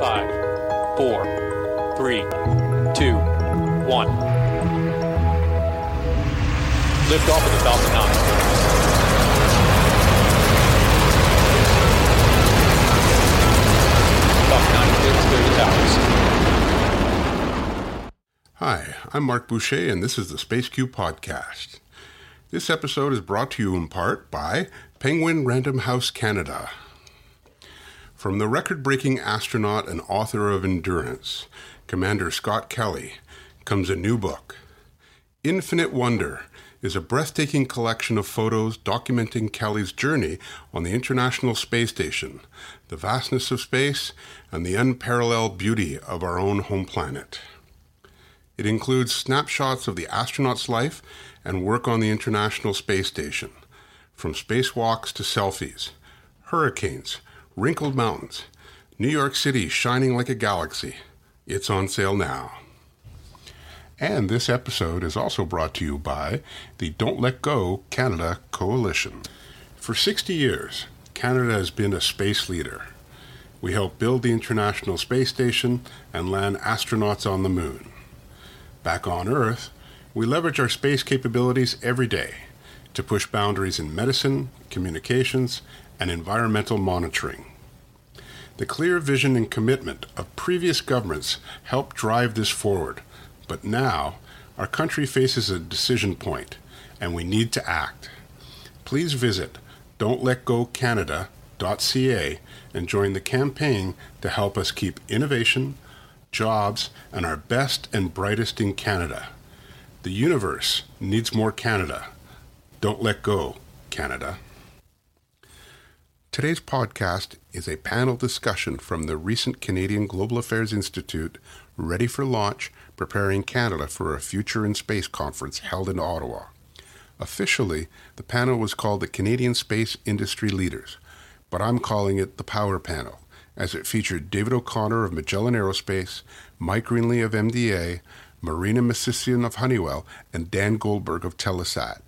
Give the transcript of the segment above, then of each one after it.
Five, four, three, two, one. Lift off of the Falcon 9. Falcon 9 clear to clear the towers. Hi, I'm Mark Boucher, and this is the Space Cube Podcast. This episode is brought to you in part by Penguin Random House Canada. From the record breaking astronaut and author of Endurance, Commander Scott Kelly, comes a new book. Infinite Wonder is a breathtaking collection of photos documenting Kelly's journey on the International Space Station, the vastness of space, and the unparalleled beauty of our own home planet. It includes snapshots of the astronaut's life and work on the International Space Station, from spacewalks to selfies, hurricanes, wrinkled mountains, New York City shining like a galaxy. It's on sale now. And this episode is also brought to you by the Don't Let Go Canada Coalition. For 60 years, Canada has been a space leader. We helped build the International Space Station and land astronauts on the moon. Back on Earth, we leverage our space capabilities every day to push boundaries in medicine, communications, and environmental monitoring. The clear vision and commitment of previous governments helped drive this forward, but now our country faces a decision point and we need to act. Please visit don'tletgocanada.ca and join the campaign to help us keep innovation, jobs, and our best and brightest in Canada. The universe needs more Canada. Don't let go, Canada. Today's podcast is a panel discussion from the recent Canadian Global Affairs Institute Ready for Launch Preparing Canada for a Future in Space conference held in Ottawa. Officially, the panel was called the Canadian Space Industry Leaders, but I'm calling it the Power Panel, as it featured David O'Connor of Magellan Aerospace, Mike Greenley of MDA, Marina Mississian of Honeywell, and Dan Goldberg of Telesat.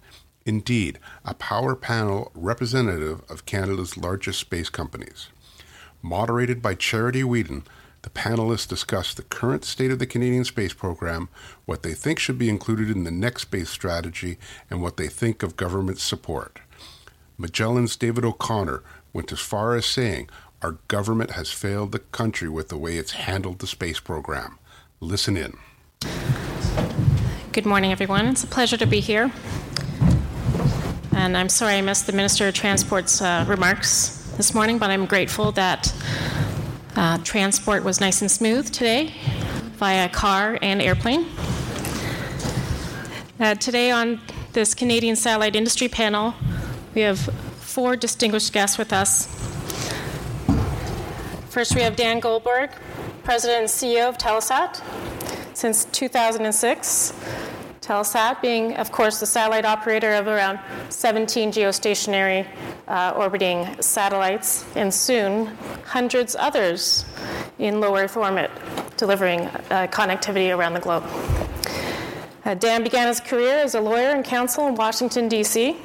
Indeed, a power panel representative of Canada's largest space companies. Moderated by Charity Weeden, the panelists discussed the current state of the Canadian space program, what they think should be included in the next space strategy, and what they think of government support. Magellan's David O'Connor went as far as saying, Our government has failed the country with the way it's handled the space program. Listen in. Good morning, everyone. It's a pleasure to be here. And I'm sorry I missed the Minister of Transport's uh, remarks this morning, but I'm grateful that uh, transport was nice and smooth today via car and airplane. Uh, today, on this Canadian Satellite Industry panel, we have four distinguished guests with us. First, we have Dan Goldberg, President and CEO of Telesat since 2006. Telesat being, of course, the satellite operator of around 17 geostationary uh, orbiting satellites, and soon hundreds others in low Earth orbit, delivering uh, connectivity around the globe. Uh, Dan began his career as a lawyer and counsel in Washington, D.C.,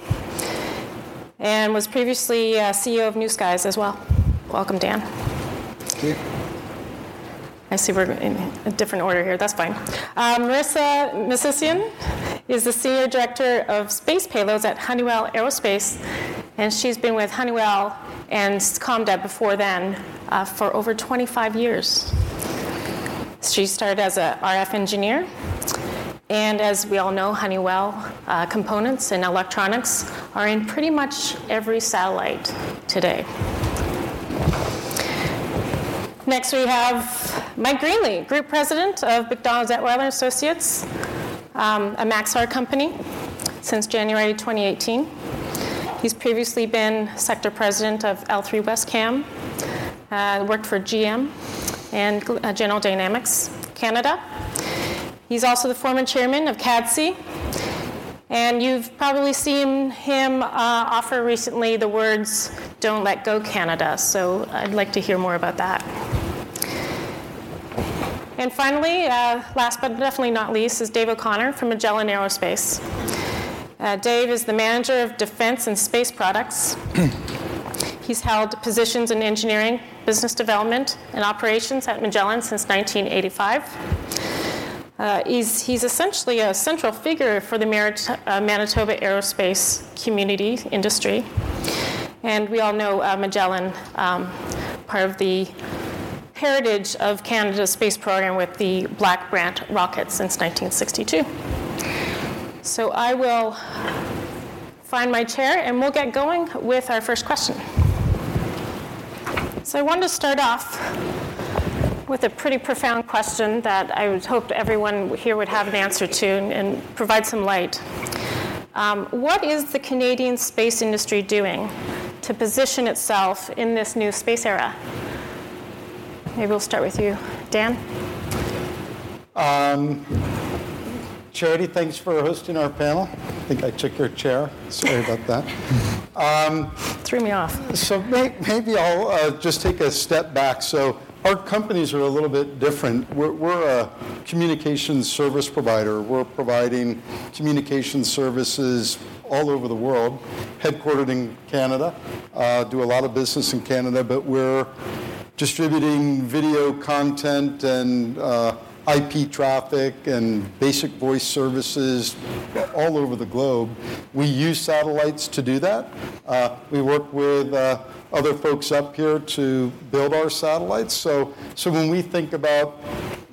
and was previously uh, CEO of New Skies as well. Welcome, Dan. Thank you. I see we're in a different order here. That's fine. Um, Marissa Mississian is the Senior Director of Space Payloads at Honeywell Aerospace, and she's been with Honeywell and ComDev before then uh, for over 25 years. She started as a RF engineer, and as we all know, Honeywell uh, components and electronics are in pretty much every satellite today. Next, we have Mike Greenley, Group President of MacDonald Dettwiler Associates, um, a Maxar company, since January 2018. He's previously been Sector President of L3 Wescam, uh, worked for GM and uh, General Dynamics Canada. He's also the former chairman of CADSI, and you've probably seen him uh, offer recently the words, Don't Let Go Canada. So I'd like to hear more about that. And finally, uh, last but definitely not least, is Dave O'Connor from Magellan Aerospace. Uh, Dave is the manager of defense and space products. he's held positions in engineering, business development, and operations at Magellan since 1985. Uh, he's, he's, essentially a central figure for the Merit, uh, Manitoba aerospace community industry. And we all know uh, Magellan, um, part of the heritage of Canada's space program with the Black Brant rocket since 1962. So I will find my chair and we'll get going with our first question. So I wanted to start off with a pretty profound question that I would hope everyone here would have an answer to and, and provide some light. Um, what is the Canadian space industry doing to position itself in this new space era? Maybe we'll start with you, Dan. Um, Charity, thanks for hosting our panel. I think I took your chair. Sorry about that. Um, Threw me off. So may, maybe I'll uh, just take a step back. So our companies are a little bit different. We're, we're a communications service provider. We're providing communication services all over the world, headquartered in Canada, uh, do a lot of business in Canada, but we're distributing video content and uh, IP traffic and basic voice services all over the globe. We use satellites to do that. Uh, we work with uh, other folks up here to build our satellites. So, so when we think about,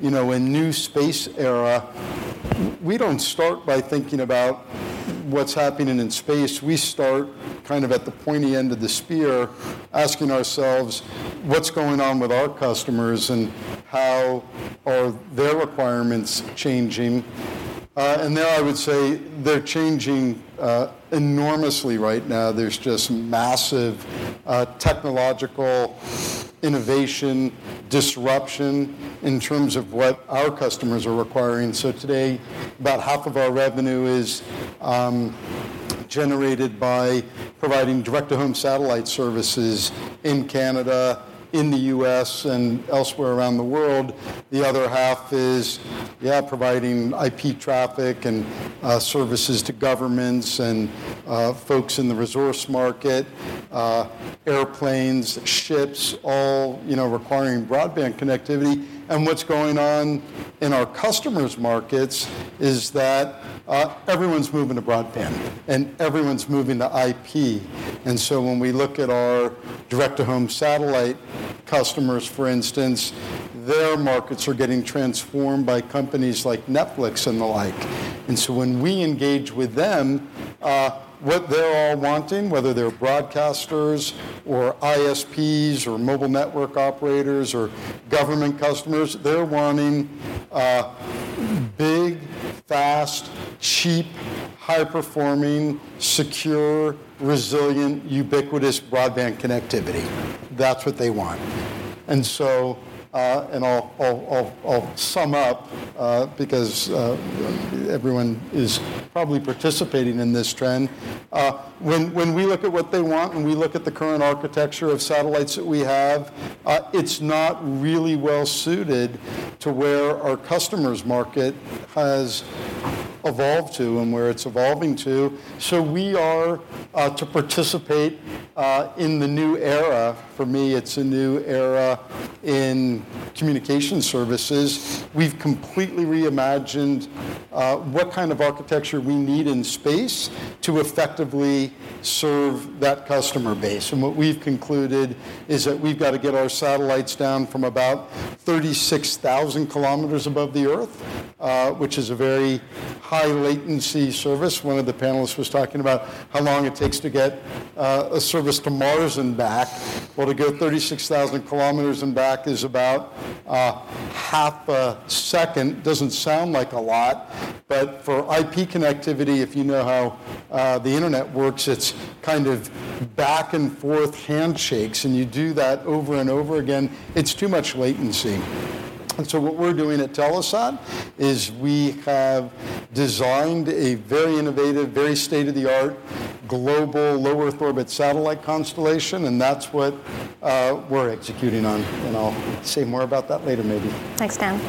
you know, a new space era, we don't start by thinking about what's happening in space. We start kind of at the pointy end of the spear, asking ourselves what's going on with our customers and how are their requirements changing. Uh, and there I would say they're changing uh, enormously right now. There's just massive uh, technological innovation, disruption in terms of what our customers are requiring. So today, about half of our revenue is um, generated by providing direct-to-home satellite services in Canada, in the US and elsewhere around the world. The other half is, yeah, providing IP traffic and uh, services to governments and folks in the resource market, uh, airplanes, ships, all, you know, requiring broadband connectivity. And what's going on in our customers' markets is that uh, everyone's moving to broadband and everyone's moving to IP. And so when we look at our direct to home satellite customers, for instance, their markets are getting transformed by companies like Netflix and the like. And so when we engage with them, uh, what they're all wanting, whether they're broadcasters or ISPs or mobile network operators or government customers, they're wanting uh, big, fast, cheap, high performing, secure, resilient, ubiquitous broadband connectivity. That's what they want. And so uh, and I'll, I'll, I'll, I'll, sum up uh, because uh, everyone is probably participating in this trend. Uh, when, when we look at what they want and we look at the current architecture of satellites that we have, uh, it's not really well suited to where our customers' market has evolved to and where it's evolving to. So we are uh, to participate uh, in the new era. For me, it's a new era in communication services. We've completely reimagined uh, what kind of architecture we need in space to effectively serve that customer base. And what we've concluded is that we've got to get our satellites down from about 36,000 kilometers above the Earth, uh, which is a very high latency service. One of the panelists was talking about how long it takes to get uh, a service to Mars and back. Well, to go 36,000 kilometers and back is about uh, half a second. Doesn't sound like a lot, but for IP connectivity, if you know how uh, the internet works, it's kind of back and forth handshakes, and you do that over and over again. It's too much latency. And so what we're doing at Telesat is we have designed a very innovative, very state-of-the-art global low Earth orbit satellite constellation, and that's what uh, we're executing on. And I'll say more about that later, maybe. Thanks, Dan.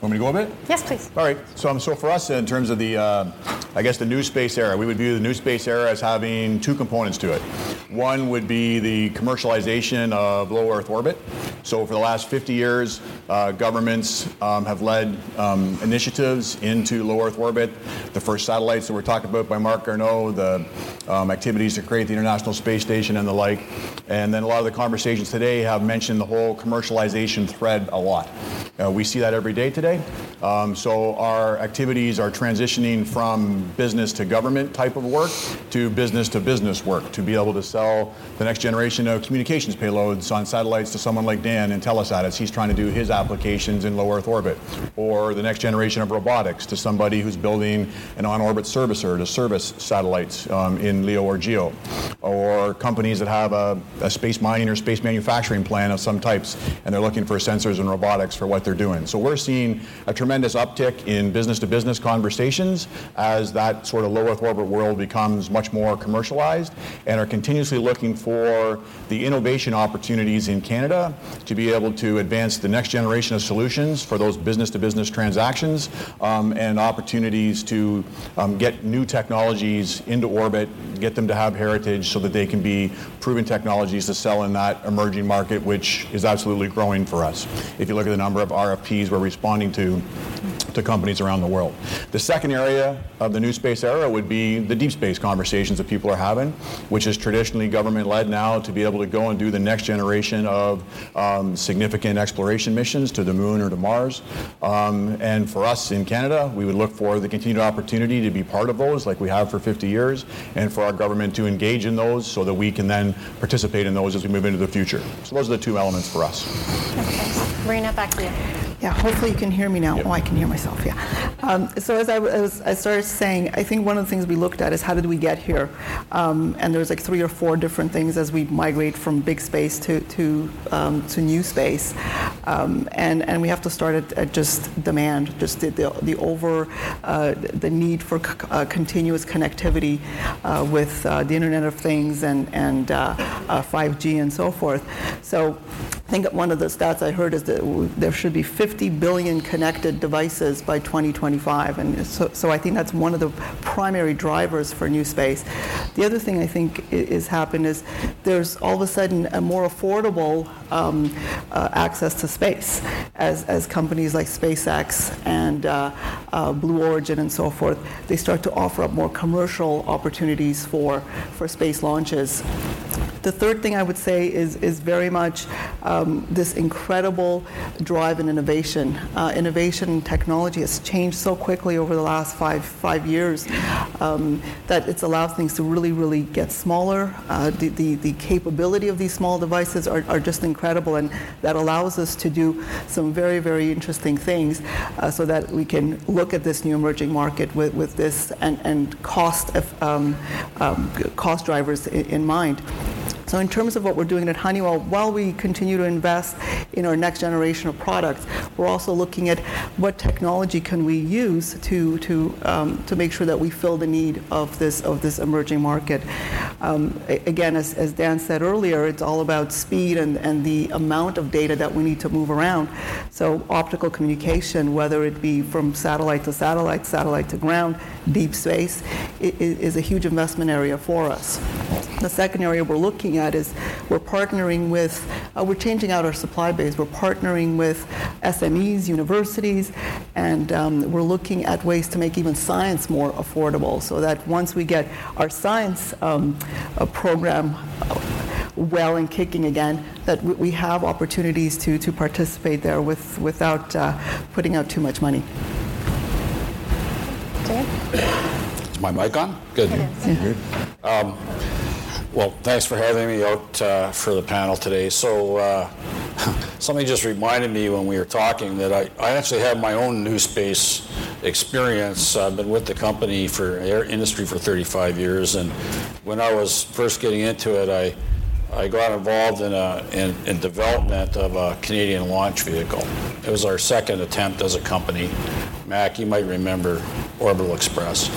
Want me to go a bit? Yes, please. All right. So, um, so for us, in terms of the, uh, I guess the new space era, we would view the new space era as having two components to it. One would be the commercialization of low Earth orbit. So for the last 50 years, uh, governments um, have led um, initiatives into low Earth orbit. The first satellites that were talked about by Marc Garneau, the um, activities to create the International Space Station and the like. And then a lot of the conversations today have mentioned the whole commercialization thread a lot. Uh, we see that every day today. Um, so our activities are transitioning from business to government type of work to business to business work to be able to sell the next generation of communications payloads on satellites to someone like Dan in Telesat as he's trying to do his applications in low Earth orbit, or the next generation of robotics to somebody who's building an on-orbit servicer to service satellites um, in LEO or GEO, or companies that have a, a space mining or space manufacturing plan of some types, and they're looking for sensors and robotics for what they're doing. So we're seeing a tremendous uptick in business-to-business conversations as that sort of low Earth orbit world becomes much more commercialized, and are continuously looking for the innovation opportunities in Canada to be able to advance the next generation of solutions for those business-to-business transactions um, and opportunities to um, get new technologies into orbit, get them to have heritage so that they can be proven technologies to sell in that emerging market, which is absolutely growing for us. If you look at the number of RFPs we're responding to, to companies around the world. The second area of the new space era would be the deep space conversations that people are having, which is traditionally government led now to be able to go and do the next generation of um, significant exploration missions to the moon or to Mars. Um, and for us in Canada, we would look for the continued opportunity to be part of those like we have for 50 years, and for our government to engage in those so that we can then participate in those as we move into the future. So those are the two elements for us. Okay. Marina, back to you. Yeah, hopefully you can hear me now. Yep. Oh, I can hear myself, yeah. Um, so as I, was, I started saying, I think one of the things we looked at is how did we get here? Um, and there's like three or four different things as we migrate from big space to, to, um, to new space. Um, and, and we have to start at, at just demand, just the, the, the over, uh, the need for c- uh, continuous connectivity uh, with uh, the Internet of Things and, and uh, uh, 5G and so forth. So I think one of the stats I heard is that there should be 50 billion connected devices by 2025, and so, so I think that's one of the primary drivers for new space. The other thing I think is happened is there's all of a sudden a more affordable um, uh, access to space as, as companies like SpaceX and uh, uh, Blue Origin and so forth, they start to offer up more commercial opportunities for, for space launches. The third thing I would say is, is very much um, this incredible drive in innovation. Uh, innovation and technology has changed so quickly over the last five, five years um, that it's allowed things to really, really get smaller. Uh, the, the, the capability of these small devices are, are just incredible, and that allows us to do some very, very interesting things uh, so that we can look at this new emerging market with, with this and, and cost, um, um, cost drivers in, in mind. So in terms of what we're doing at Honeywell, while we continue to invest in our next generation of products, we're also looking at what technology can we use to to um, to make sure that we fill the need of this of this emerging market. Um, again, as, as Dan said earlier, it's all about speed and, and the amount of data that we need to move around. So optical communication, whether it be from satellite to satellite, satellite to ground, deep space, i- i- is a huge investment area for us. The second area we're looking at is we're partnering with, uh, we're changing out our supply base. We're partnering with SMEs, universities, and um, we're looking at ways to make even science more affordable so that once we get our science um, uh, program uh, well and kicking again, that we- we have opportunities to, to participate there with, without uh, putting out too much money. Dan? Is my mic on? Good. Um, Well, thanks for having me out uh, for the panel today. So uh, somebody just reminded me when we were talking that I, I actually have my own new space experience. I've been with the company for air industry for 35 years, and when I was first getting into it, I I got involved in a in, in development of a Canadian launch vehicle. It was our second attempt as a company. Mac, you might remember Orbital Express.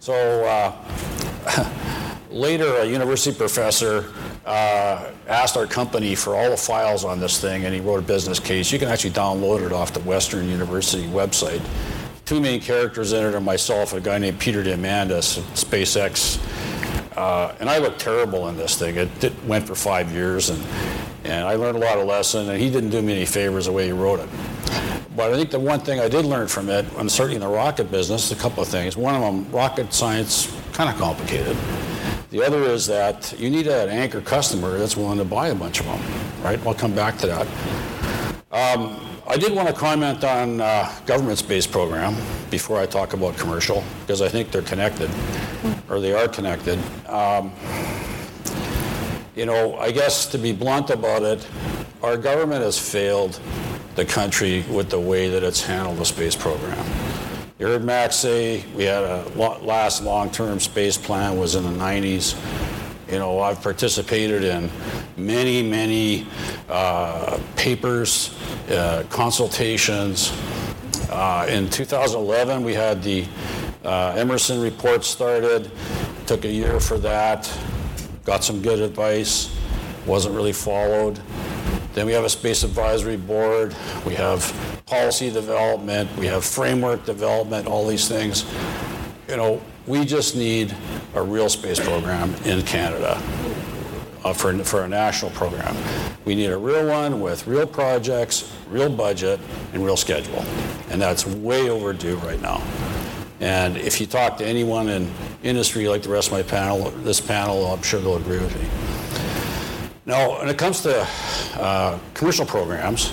So. Uh, later a university professor uh, asked our company for all the files on this thing, and he wrote a business case. You can actually download it off the Western University website. Two main characters in it are myself a guy named Peter Diamandis, SpaceX. Uh, and I looked terrible in this thing. It, it went for five years, and, and I learned a lot of lessons, and he didn't do me any favors the way he wrote it. But I think the one thing I did learn from it, and certainly in the rocket business, a couple of things. One of them, rocket science, kind of complicated. The other is that you need an anchor customer that's willing to buy a bunch of them, right? I'll come back to that. Um, I did want to comment on uh, government space program before I talk about commercial, because I think they're connected, or they are connected. Um, you know, I guess to be blunt about it, our government has failed the country with the way that it's handled the space program. You heard Mac say we had a last long-term space plan was in the 90s. You know, I've participated in many, many uh, papers, uh, consultations. Uh, in 2011, we had the uh, Emerson report started. Took a year for that. Got some good advice. Wasn't really followed. Then we have a space advisory board. We have policy development. We have framework development, all these things. You know, we just need a real space program in Canada uh, for, for a national program. We need a real one with real projects, real budget, and real schedule. And that's way overdue right now. And if you talk to anyone in industry like the rest of my panel, this panel, I'm sure they'll agree with me. Now, when it comes to uh, commercial programs,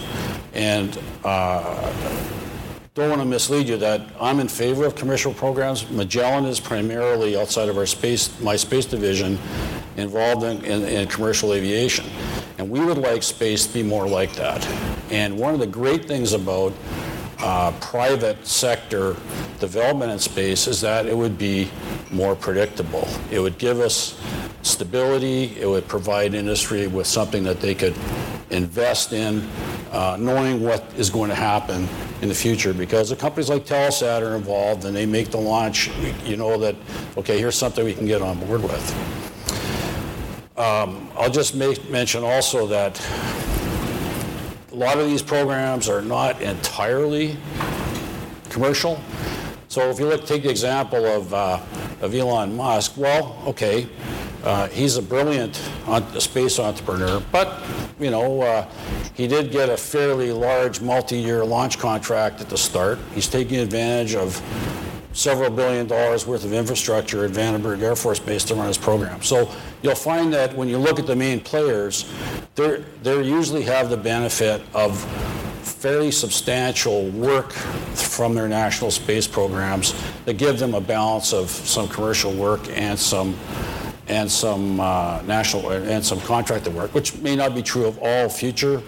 and uh, don't want to mislead you that I'm in favor of commercial programs. Magellan is primarily outside of our space, my space division, involved in, in, in commercial aviation. And we would like space to be more like that. And one of the great things about uh, private sector development in space is that it would be more predictable. It would give us stability. It would provide industry with something that they could invest in, uh, knowing what is going to happen in the future. Because the companies like Telesat are involved and they make the launch, you know that, okay, here's something we can get on board with. Um, I'll just make, mention also that a lot of these programs are not entirely commercial. So if you look, take the example of, uh, of Elon Musk, well, okay, uh, he's a brilliant space entrepreneur, but you know uh, he did get a fairly large multi-year launch contract at the start. He's taking advantage of several billion dollars worth of infrastructure at Vandenberg Air Force Base to run his program. So you'll find that when you look at the main players, they they usually have the benefit of fairly substantial work from their national space programs that give them a balance of some commercial work and some and some uh, national and some contracted work, which may not be true of all future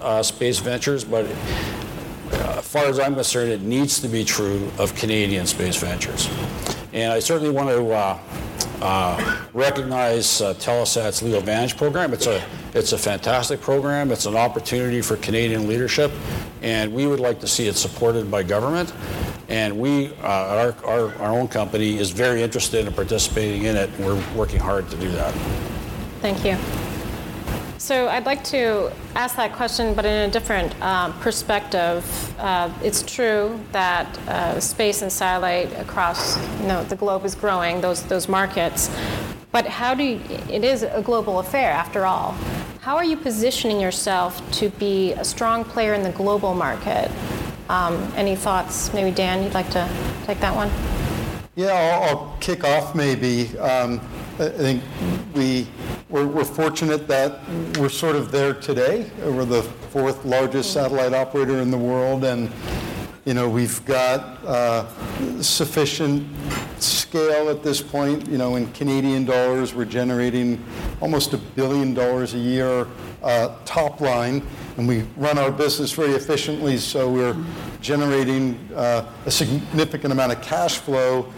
uh, space ventures, but uh, as far as I'm concerned, it needs to be true of Canadian space ventures. And I certainly want to uh, recognize uh, Telesat's Vantage program. It's a it's a fantastic program. It's an opportunity for Canadian leadership, and we would like to see it supported by government. And we, uh, our, our, our own company, is very interested in participating in it, and we're working hard to do that. Thank you. So I'd like to ask that question, but in a different uh, perspective. Uh, it's true that uh, space and satellite across you know, the globe is growing, those, those markets. But how do you, it is a global affair after all. How are you positioning yourself to be a strong player in the global market? Um, any thoughts? Maybe Dan, you'd like to take that one? Yeah, I'll, I'll kick off maybe. Um, I think we we're, we're, fortunate that we're sort of there today. We're the fourth largest satellite operator in the world, and you know we've got uh, sufficient scale at this point. You know, in Canadian dollars, we're generating almost a billion dollars a year uh, top line, and we run our business very efficiently. So we're generating uh, a significant amount of cash flow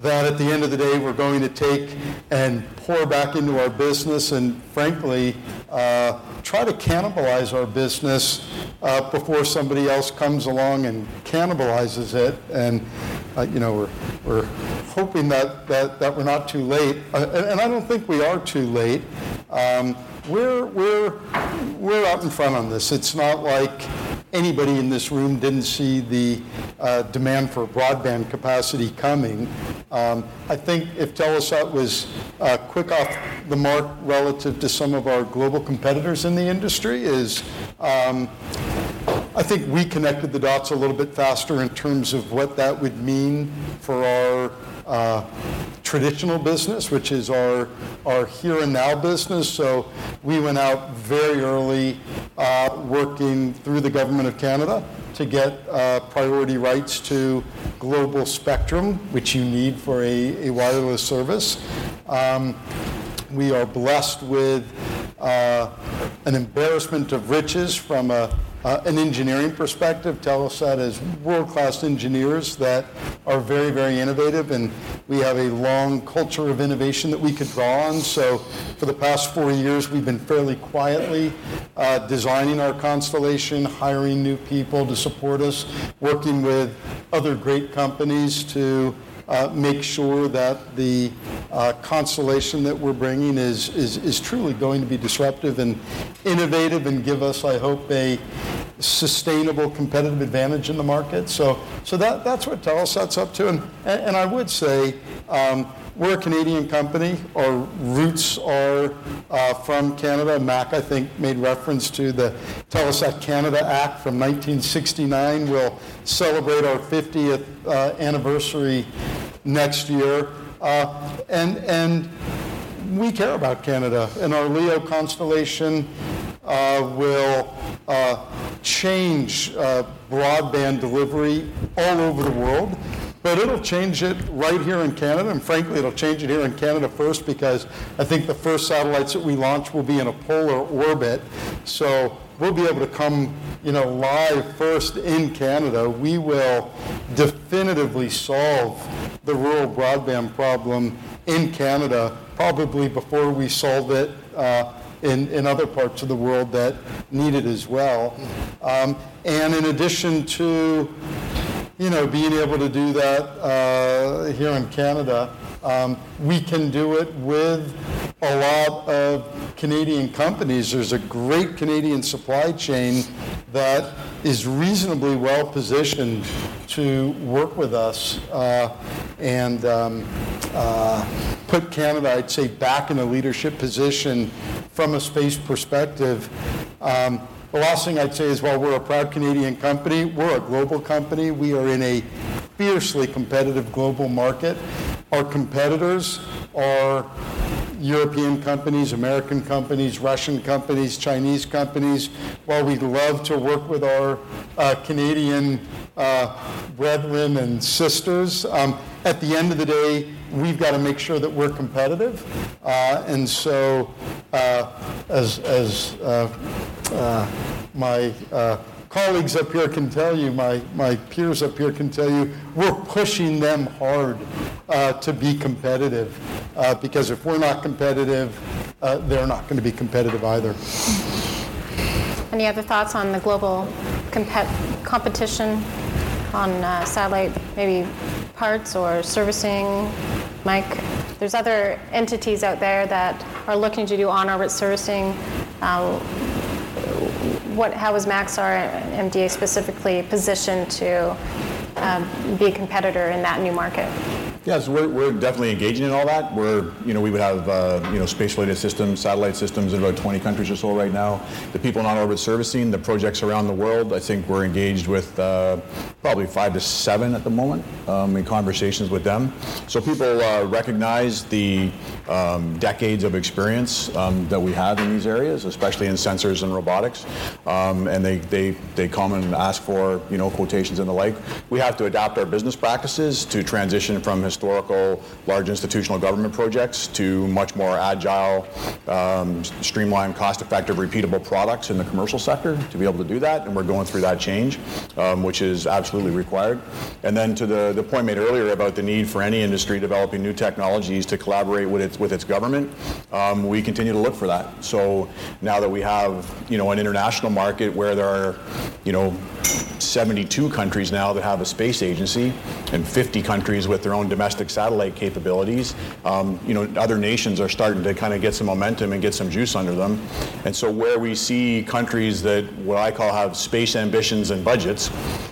that at the end of the day we're going to take and pour back into our business and frankly uh, try to cannibalize our business uh, before somebody else comes along and cannibalizes it. And uh, you know we're, we're hoping that, that, that we're not too late. Uh, and, and, I don't think we are too late. Um, we're, we're, we're out in front on this. It's not like anybody in this room didn't see the uh, demand for broadband capacity coming. Um, I think if Telesat was uh, quick off the mark relative to some of our global competitors in the industry is um, I think we connected the dots a little bit faster in terms of what that would mean for our uh, traditional business, which is our, our here and now business. So we went out very early uh, working through the Government of Canada to get uh, priority rights to global spectrum, which you need for a, a wireless service. Um, we are blessed with uh, an embarrassment of riches from a uh, an engineering perspective, Telesat is world-class engineers that are very, very innovative, and we have a long culture of innovation that we could draw on. So for the past four years, we've been fairly quietly uh, designing our constellation, hiring new people to support us, working with other great companies to uh, make sure that the uh, constellation that we're bringing is, is, is truly going to be disruptive and innovative and give us, I hope, a sustainable competitive advantage in the market. So, so that, that's what Telesat's up to. And, and I would say um, we're a Canadian company. Our roots are uh, from Canada. Mac, I think, made reference to the Telesat Canada Act from 1969. We'll celebrate our 50th uh, anniversary next year. Uh, and, and we care about Canada, and our LEO constellation uh, will uh, change uh, broadband delivery all over the world. But it'll change it right here in Canada, and frankly, it'll change it here in Canada first because I think the first satellites that we launch will be in a polar orbit. So we'll be able to come, you know, live first in Canada. We will definitively solve the rural broadband problem in Canada, probably before we solve it uh, in, in other parts of the world that need it as well. Um, and in addition to, you know, being able to do that uh, here in Canada, um, we can do it with a lot of Canadian companies. There's a great Canadian supply chain that is reasonably well positioned to work with us uh, and um, uh, put Canada, I'd say, back in a leadership position from a space perspective. Um, the last thing I'd say is while we're a proud Canadian company, we're a global company. We are in a fiercely competitive global market. Our competitors are European companies, American companies, Russian companies, Chinese companies. While we love to work with our uh, Canadian uh, brethren and sisters, um, at the end of the day, we've got to make sure that we're competitive. Uh, and so, uh, as, as uh, uh, my colleagues up here can tell you, my, my peers up here can tell you, we're pushing them hard uh, to be competitive. Uh, because if we're not competitive, uh, they're not going to be competitive either. Any other thoughts on the global compet- competition on uh, satellite, maybe parts or servicing? Mike, there's other entities out there that are looking to do on-orbit servicing. Uh, what, how is Maxar MDA specifically positioned to um, be a competitor in that new market? Yes, we're, we're definitely engaging in all that. We're, you know, we would have, uh, you know, space-related systems, satellite systems in about 20 countries or so right now. The people in on-orbit servicing, the projects around the world, I think we're engaged with uh, probably five to seven at the moment um, in conversations with them. So people uh, recognize the um, decades of experience um, that we have in these areas, especially in sensors and robotics, um, and they, they, they come and ask for, you know, quotations and the like. We have to adapt our business practices to transition from historical large institutional government projects to much more agile, um, streamlined, cost-effective, repeatable products in the commercial sector to be able to do that. And we're going through that change, um, which is absolutely required. And then to the, the point made earlier about the need for any industry developing new technologies to collaborate with its, with its government, um, we continue to look for that. So now that we have, you know, an international market where there are, you know, 72 countries now that have a space agency and 50 countries with their own domestic satellite capabilities. Um, you know, other nations are starting to kind of get some momentum and get some juice under them. And so where we see countries that what I call have space ambitions and budgets,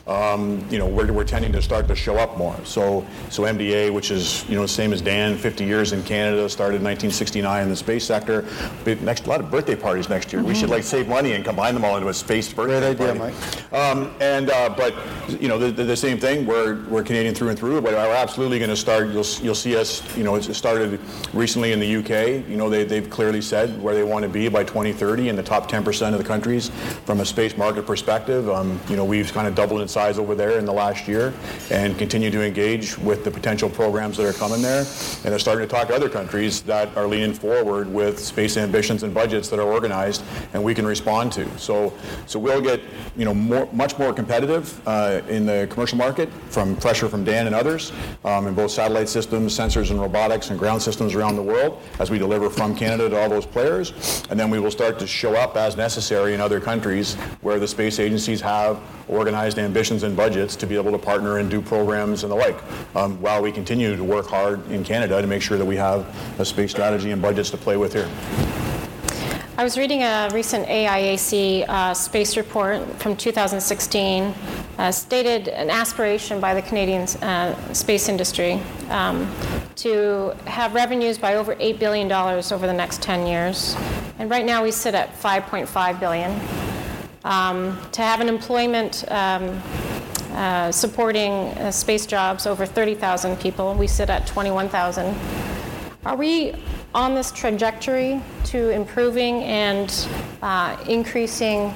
um, you know, we're, we're tending to start to show up more. So, so MDA, which is, you know, the same as DAN, 50 years in Canada, started in 1969 in the space sector. But next, a lot of birthday parties next year. Mm-hmm. We should like save money and combine them all into a space birthday Great idea, party. Mike. Um, and, uh, but, you know, the, the, the, same thing, we're, we're Canadian through and through, but we're absolutely going to start, you'll, you'll see us, you know, it started recently in the UK. You know, they, they've clearly said where they want to be by 2030 in the top 10% of the countries from a space market perspective. Um, you know, we've kind of doubled in size over there in the last year and continue to engage with the potential programs that are coming there. And they're starting to talk to other countries that are leaning forward with space ambitions and budgets that are organized and we can respond to. So, so we'll get, you know, more, much more competitive uh, in the commercial market from pressure from Dan and others um, in both satellite systems, sensors and robotics and ground systems around the world as we deliver from Canada to all those players. And then we will start to show up as necessary in other countries where the space agencies have organized ambitions and budgets to be able to partner and do programs and the like, um, while we continue to work hard in Canada to make sure that we have a space strategy and budgets to play with here. I was reading a recent AIAC uh, space report from 2016, uh, stated an aspiration by the Canadian uh, space industry um, to have revenues by over $8 billion over the next 10 years. And right now we sit at 5.5 billion. Um, to have an employment um, uh, supporting uh, space jobs over 30,000 people, we sit at 21,000. Are we on this trajectory to improving and uh, increasing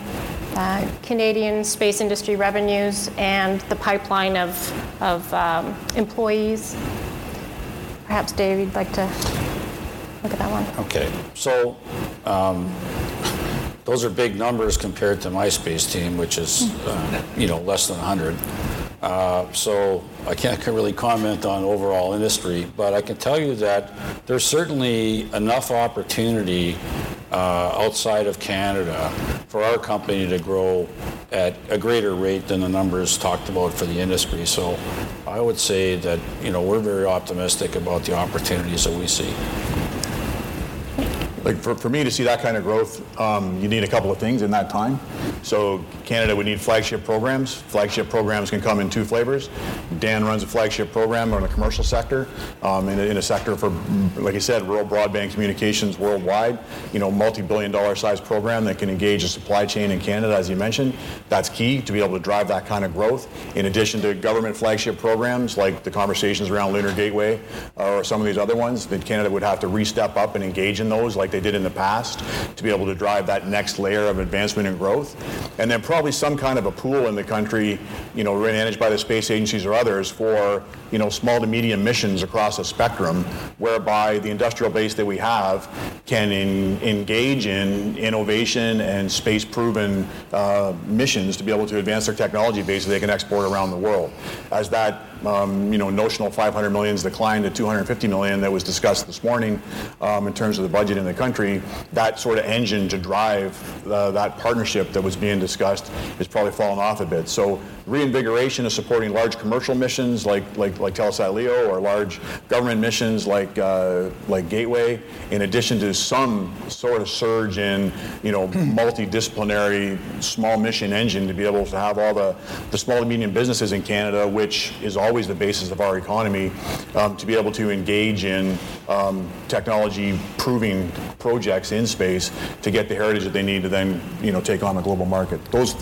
uh, Canadian space industry revenues and the pipeline of, of um, employees? Perhaps Dave, you'd like to look at that one. Okay, so um, those are big numbers compared to my space team, which is uh, you know less than 100. Uh, so I can't really comment on overall industry, but I can tell you that there's certainly enough opportunity uh, outside of Canada for our company to grow at a greater rate than the numbers talked about for the industry. So I would say that you know we're very optimistic about the opportunities that we see like for, for me to see that kind of growth, um, you need a couple of things in that time. So Canada would need flagship programs. Flagship programs can come in two flavors. Dan runs a flagship program in the commercial sector, um, in, a, in, a, sector for, like I said, rural broadband communications worldwide. You know, multi-billion dollar size program that can engage the supply chain in Canada, as you mentioned. That's key to be able to drive that kind of growth. In addition to government flagship programs like the conversations around Lunar Gateway or some of these other ones, that Canada would have to re-step up and engage in those, like they did in the past to be able to drive that next layer of advancement and growth. And then probably some kind of a pool in the country, you know, managed by the space agencies or others for, you know, small to medium missions across a spectrum whereby the industrial base that we have can in, engage in innovation and space proven uh, missions to be able to advance their technology base so they can export around the world. As that um, you know, notional 500 million has declined to 250 million that was discussed this morning um, in terms of the budget in the country. That sort of engine to drive that partnership that was being discussed is probably fallen off a bit. So reinvigoration of supporting large commercial missions like like like Telesat Leo or large government missions like uh, like Gateway, in addition to some sort of surge in you know multidisciplinary small mission engine to be able to have all the the small and medium businesses in Canada, which is always the basis of our economy, um, to be able to engage in um, technology proving projects in space to get the heritage that they need to then you know take on the global market. Those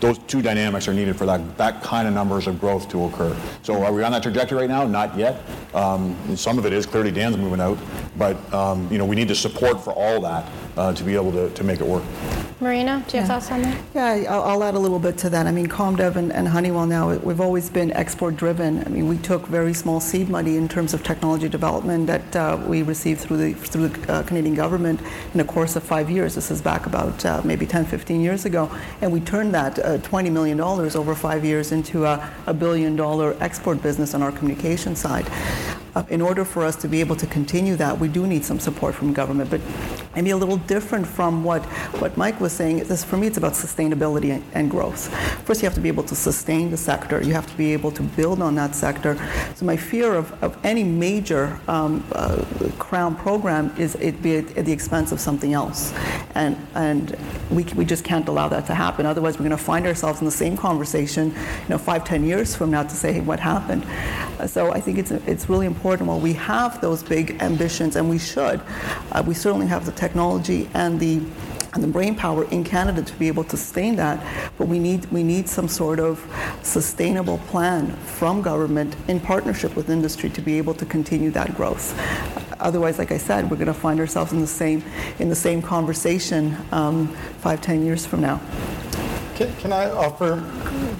those two dynamics are needed for that that kind of numbers of growth to occur. So are we on that trajectory right now? Not yet. Um, some of it is clearly Dan's moving out, but um, you know we need the support for all that uh, to be able to, to make it work. Marina, do you have thoughts on that? Yeah, I'll, I'll, add a little bit to that. I mean, ComDev and, and, Honeywell now, we've always been export driven. I mean, we took very small seed money in terms of technology development that uh, we received through the, through the uh, Canadian government in the course of five years. This is back about uh, maybe 10, 15 years ago. And we turned that uh, $20 million over five years into a, a billion dollar export business on our communication side. Uh, in order for us to be able to continue that, we do need some support from government. But maybe a little different from what, what Mike was saying. This, for me, it's about sustainability and, growth. First, you have to be able to sustain the sector. You have to be able to build on that sector. So my fear of, of any major um, uh, Crown program is it be at the expense of something else. And, and we, we just can't allow that to happen. Otherwise, we're going to find ourselves in the same conversation, you know, five, ten years from now to say, hey, what happened? So I think it's, it's really important while we have those big ambitions, and we should, uh, we certainly have the technology and the and the brain power in Canada to be able to sustain that. But we need we need some sort of sustainable plan from government in partnership with industry to be able to continue that growth. Otherwise, like I said, we're going to find ourselves in the same in the same conversation um, five, ten years from now. Can, can, I offer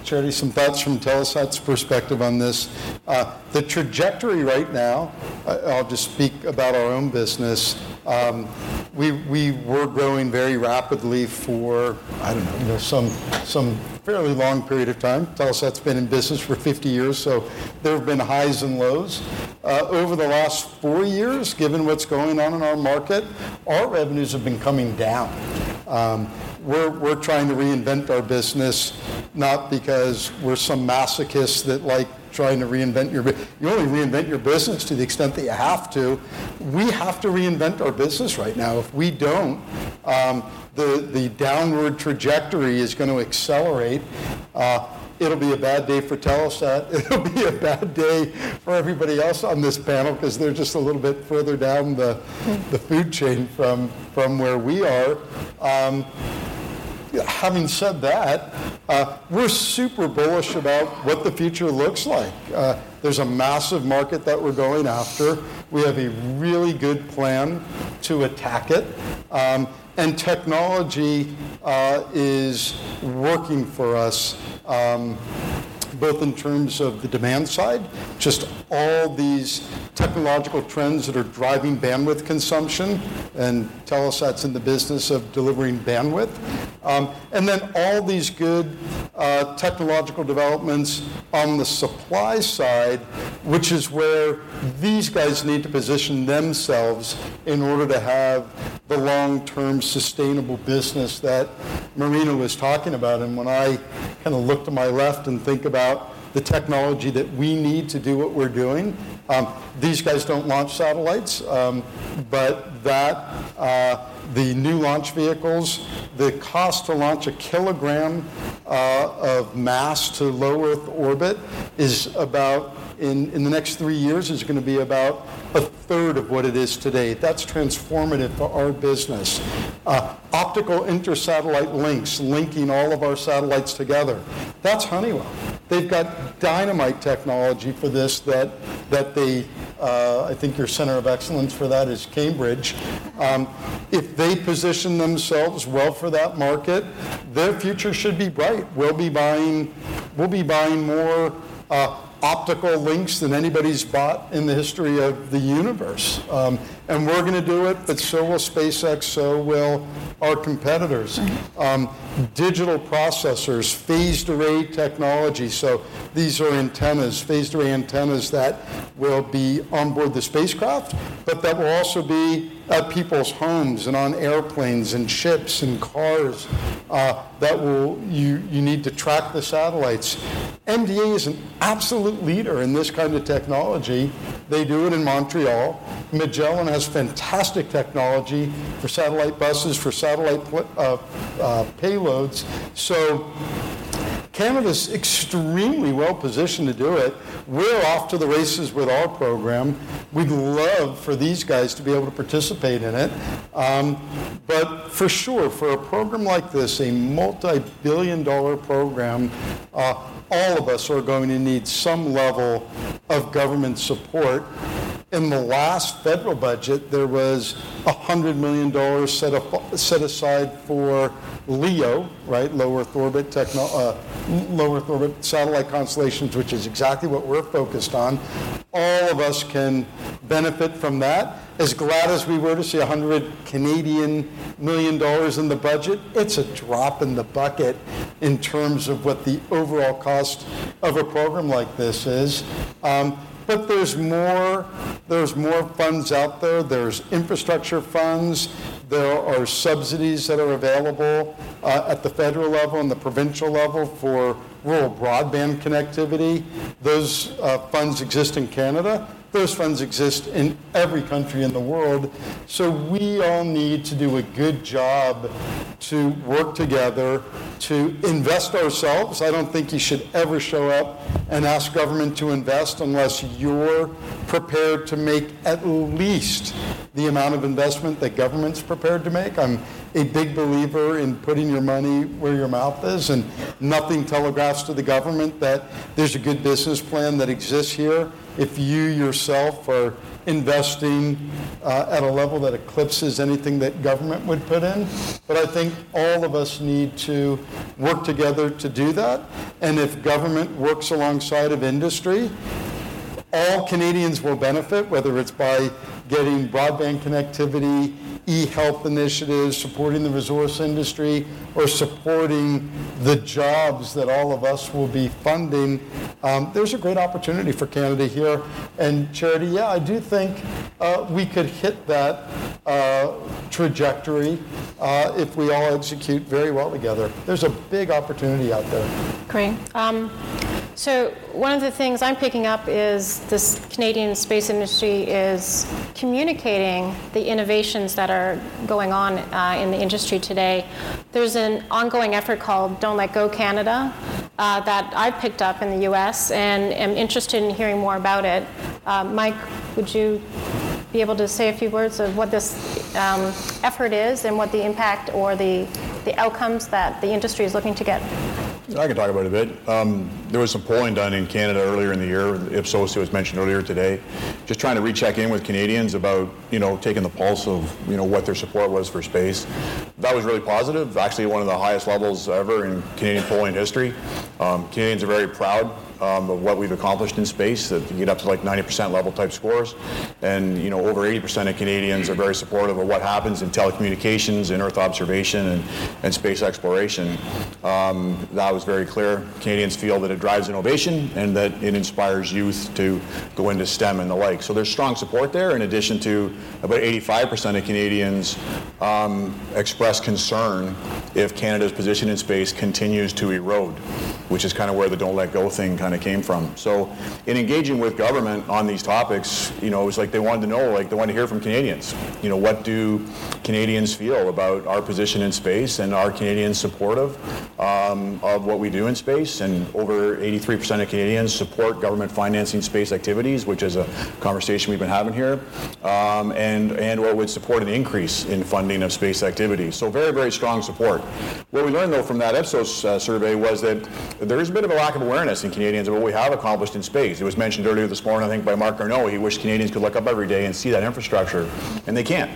Charity some thoughts from Telesat's perspective on this? Uh, the trajectory right now, I'll just speak about our own business. Um, we, we were growing very rapidly for, I don't know, you know, some, some fairly long period of time. Telesat's been in business for 50 years, so there have been highs and lows. Uh, over the last four years, given what's going on in our market, our revenues have been coming down. Um, we're, we're trying to reinvent our business, not because we're some masochists that like trying to reinvent your you only reinvent your business to the extent that you have to. We have to reinvent our business right now. If we don't, um, the the downward trajectory is going to accelerate. Uh, it'll be a bad day for Telesat. It'll be a bad day for everybody else on this panel because they're just a little bit further down the, the food chain from, from where we are. Um, having said that, uh, we're super bullish about what the future looks like. Uh, there's a massive market that we're going after. We have a really good plan to attack it. Um, and technology uh, is working for us. Um, both in terms of the demand side, just all these technological trends that are driving bandwidth consumption, and Telesat's in the business of delivering bandwidth. Um, and then all these good uh, technological developments on the supply side, which is where these guys need to position themselves in order to have the long-term sustainable business that Marina was talking about. And when I kind of look to my left and think about the technology that we need to do what we're doing, um, these guys don't launch satellites, um, but that uh, the new launch vehicles, the cost to launch a kilogram uh, of mass to low Earth orbit is about in, in the next three years is going to be about a third of what it is today. That's transformative for our business. Uh, optical intersatellite links, linking all of our satellites together. That's Honeywell. They've got dynamite technology for this that, that they, uh, I think your center of excellence for that is Cambridge. Um, if they position themselves well for that market, their future should be bright. We'll be buying, we'll be buying more uh, optical links than anybody's bought in the history of the universe. Um, and we're going to do it, but so will SpaceX, so will our competitors. Um, digital processors, phased array technology. So these are antennas, phased array antennas that will be on board the spacecraft, but that will also be at people's homes and on airplanes and ships and cars uh, that will you, you need to track the satellites. MDA is an absolute leader in this kind of technology. They do it in Montreal. Magellan has fantastic technology for satellite buses, for satellite uh, uh, payloads. So Canada's extremely well positioned to do it. We're off to the races with our program. We'd love for these guys to be able to participate in it. Um, but for sure, for a program like this, a multi billion dollar program, uh, all of us are going to need some level of government support. In the last federal budget, there was $100 million set, set aside for LEO, right, low Earth orbit, techno, uh, low Earth orbit satellite constellations, which is exactly what we're focused on. All of us can benefit from that. As glad as we were to see 100 Canadian million dollars in the budget, it's a drop in the bucket in terms of what the overall cost of a program like this is. Um, But there's more, there's more funds out there. There's infrastructure funds. There are subsidies that are available uh, at the federal level and the provincial level for rural broadband connectivity. Those uh, funds exist in Canada. Those funds exist in every country in the world. So we all need to do a good job to work together to invest ourselves. I don't think you should ever show up and ask government to invest unless you're prepared to make at least the amount of investment that government's prepared to make. I'm a big believer in putting your money where your mouth is, and nothing telegraphs to the government that there's a good business plan that exists here if you yourself are investing uh, at a level that eclipses anything that government would put in. But I think all of us need to work together to do that. And if government works alongside of industry, all Canadians will benefit, whether it's by getting broadband connectivity, e-health initiatives, supporting the resource industry, or supporting the jobs that all of us will be funding. Um, there's a great opportunity for Canada here. And Charity, yeah, I do think uh, we could hit that uh, trajectory uh, if we all execute very well together. There's a big opportunity out there. Great. Um, so one of the things I'm picking up is this Canadian space industry is communicating the innovations that are going on uh, in the industry today. There's an ongoing effort called Don't Let Go Canada uh, that I've picked up in the U.S. and am interested in hearing more about it. Uh, Mike, would you be able to say a few words of what this um, effort is and what the impact or the, the outcomes that the industry is looking to get? I can talk about it a bit. Um, there was some polling done in Canada earlier in the year. Ipsos, was mentioned earlier today, just trying to recheck in with Canadians about, you know, taking the pulse of, you know, what their support was for space. That was really positive. Actually, one of the highest levels ever in Canadian polling history. Um, Canadians are very proud um, of what we've accomplished in space, that you get up to like 90% level type scores. And, you know, over 80% of Canadians are very supportive of what happens in telecommunications, in Earth observation, and, and space exploration. Um, that was very clear. Canadians feel that it drives innovation and that it inspires youth to go into STEM and the like. So there's strong support there, in addition to about 85% of Canadians um, express concern if Canada's position in space continues to erode, which is kind of where the don't let go thing kind of came from. So in engaging with government on these topics, you know, it was like they wanted to know, like they wanted to hear from Canadians. You know, what do Canadians feel about our position in space and are Canadians supportive um, of what we do in space? And over 83% of Canadians support government financing space activities, which is a conversation we've been having here, um, and, and or would support an increase in funding of space activities. So very, very strong support. What we learned though from that Ipsos uh, survey was that there is a bit of a lack of awareness in Canadians Canadians of what we have accomplished in space. It was mentioned earlier this morning, I think, by Marc Garneau. He wished Canadians could look up every day and see that infrastructure, and they can't.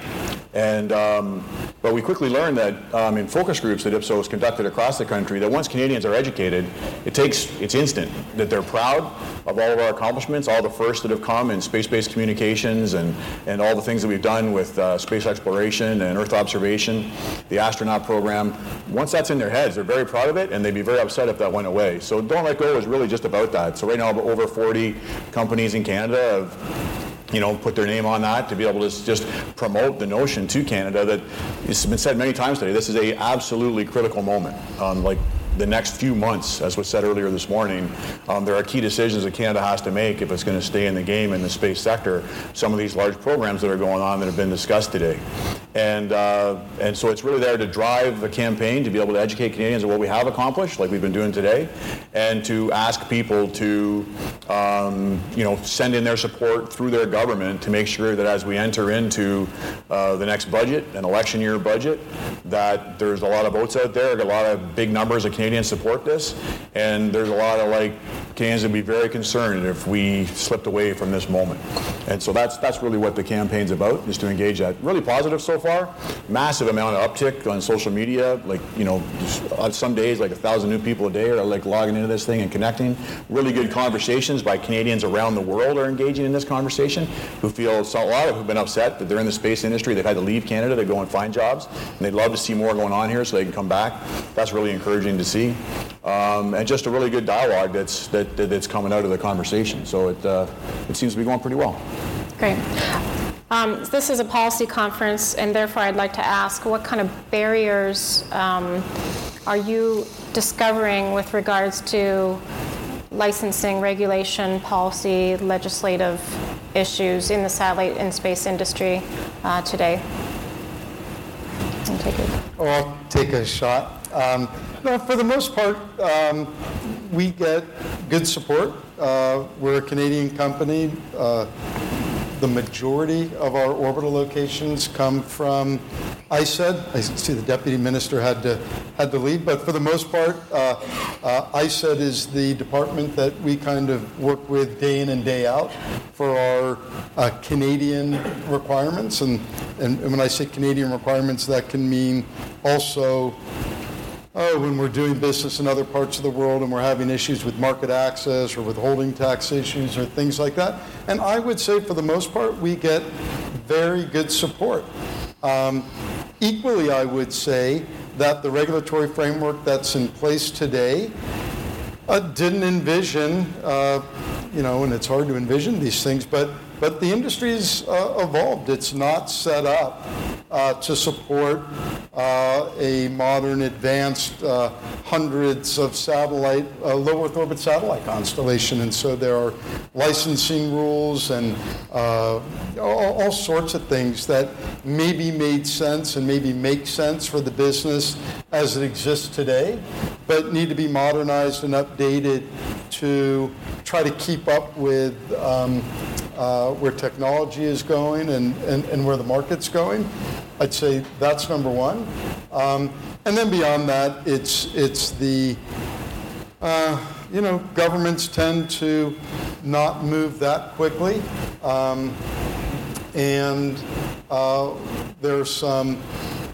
And um, but we quickly learned that um, in focus groups that Ipsos conducted across the country, that once Canadians are educated, it takes it's instant that they're proud of all of our accomplishments, all the firsts that have come in space-based communications, and and all the things that we've done with uh, space exploration and Earth observation, the astronaut program. Once that's in their heads, they're very proud of it, and they'd be very upset if that went away. So Don't Let Go is really just about that. So right now, over 40 companies in Canada have you know, put their name on that to be able to just promote the notion to Canada that it's been said many times today. This is a absolutely critical moment. Um, like the next few months, as was said earlier this morning, um, there are key decisions that Canada has to make if it's going to stay in the game in the space sector. Some of these large programs that are going on that have been discussed today. And, uh, and so it's really there to drive the campaign to be able to educate Canadians on what we have accomplished, like we've been doing today, and to ask people to um, you know, send in their support through their government to make sure that as we enter into uh, the next budget, an election year budget, that there's a lot of votes out there, a lot of big numbers of Canadians support this, and there's a lot of like Canadians would be very concerned if we slipped away from this moment. And so that's that's really what the campaign's about, is to engage that. Really positive so far. Massive amount of uptick on social media. Like you know, some days like a thousand new people a day are like logging into this thing and connecting. Really good conversations by Canadians around the world are engaging in this conversation. Who feel a lot of who've been upset that they're in the space industry. They've had to leave Canada to go and find jobs, and they'd love to see more going on here so they can come back. That's really encouraging to see, um, and just a really good dialogue that's that, that's coming out of the conversation. So it uh, it seems to be going pretty well. Great. Um, This is a policy conference, and therefore I'd like to ask, what kind of barriers um, are you discovering with regards to licensing, regulation, policy, legislative issues in the satellite and space industry uh, today? And take it. Oh, I'll take a shot. Um, no, for the most part, um, we get good support. Uh, we're a Canadian company. Uh, the majority of our orbital locations come from ISED. I see the deputy minister had to had to leave, but for the most part, uh, uh, ISED is the department that we kind of work with day in and day out for our uh, Canadian requirements. And, and, and when I say Canadian requirements, that can mean also oh, when we're doing business in other parts of the world and we're having issues with market access or withholding tax issues or things like that. And I would say, for the most part, we get very good support. Um, equally, I would say that the regulatory framework that's in place today uh, didn't envision, uh, you know, and it's hard to envision these things, but but the industry's uh, evolved. It's not set up uh, to support uh, a modern, advanced, uh, hundreds of satellite, uh, low Earth orbit satellite constellation. And so there are licensing rules and uh, all, all sorts of things that maybe made sense and maybe make sense for the business as it exists today, but need to be modernized and updated to try to keep up with um, uh, where technology is going and, and, and, where the market's going. I'd say that's number one. Um, and then beyond that, it's, it's the, uh, you know, governments tend to not move that quickly. Um, and uh, there's some,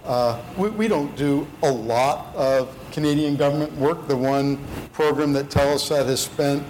uh, we, we, don't do a lot of Canadian government work. The one program that Telesat has spent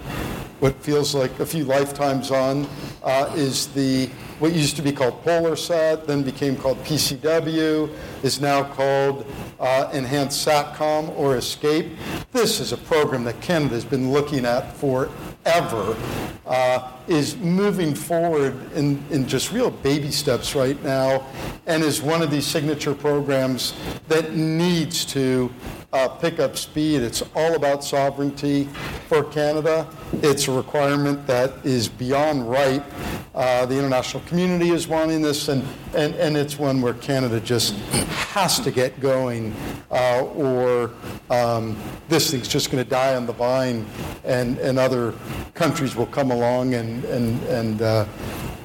what feels like a few lifetimes on uh, is the what used to be called PolarSat, then became called PCW, is now called uh, Enhanced SATCOM or ESCAPE. This is a program that Canada has been looking at forever, uh, is moving forward in, in just real baby steps right now, and is one of these signature programs that needs to uh, pick up speed. It's all about sovereignty for Canada. It's a requirement that is beyond ripe. Uh, the international community is wanting this, and, and, and it's one where Canada just has to get going, uh, or um, this thing's just going to die on the vine, and, and other countries will come along and, and, and uh,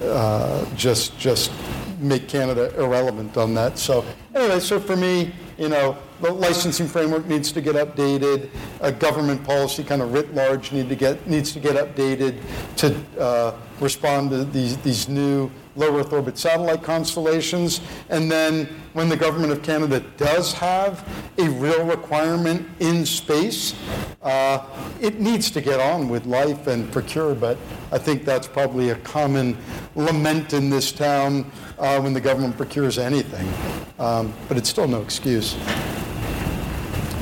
uh, just, just make Canada irrelevant on that. So anyway, so for me, you know, the licensing framework needs to get updated. A government policy, kind of writ large, need to get needs to get updated to uh, respond to these these new low Earth orbit satellite constellations. And then when the government of Canada does have a real requirement in space, uh, it needs to get on with life and procure. But I think that's probably a common lament in this town uh, when the government procures anything. Um, but it's still no excuse.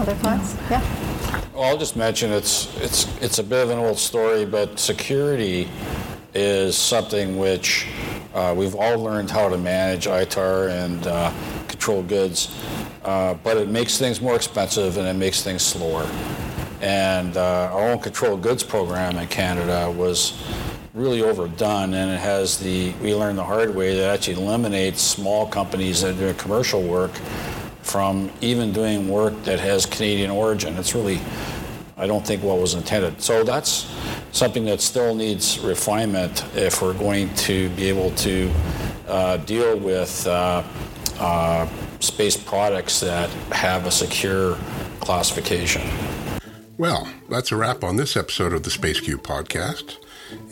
Other thoughts? Yeah. Well, I'll just mention it's it's it's a bit of an old story, but security is something which uh, we've all learned how to manage ITAR and uh, control goods, uh, but it makes things more expensive and it makes things slower. And uh, our own control goods program in Canada was really overdone, and it has the, we learned the hard way, that actually eliminates small companies that do commercial work from even doing work that has Canadian origin. It's really, I don't think what was intended. So that's something that still needs refinement if we're going to be able to uh, deal with uh, uh, space products that have a secure classification. Well, that's a wrap on this episode of the Space Q podcast.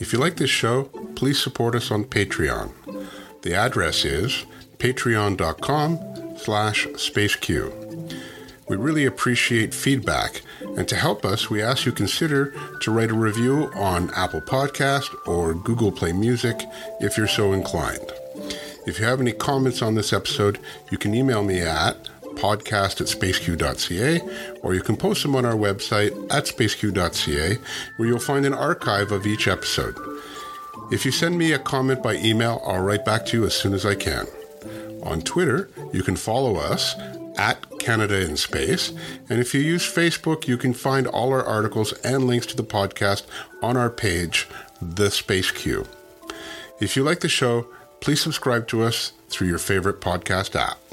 If you like this show, please support us on Patreon. The address is patreon.com slash spaceq. We really appreciate feedback, and to help us, we ask you consider to write a review on Apple Podcast or Google Play Music if you're so inclined. If you have any comments on this episode, you can email me at podcast at spaceq.ca or you can post them on our website at spaceq.ca where you'll find an archive of each episode. If you send me a comment by email, I'll write back to you as soon as I can. On Twitter, you can follow us at Canada in Space. And if you use Facebook, you can find all our articles and links to the podcast on our page, The Space Q. If you like the show, please subscribe to us through your favorite podcast app.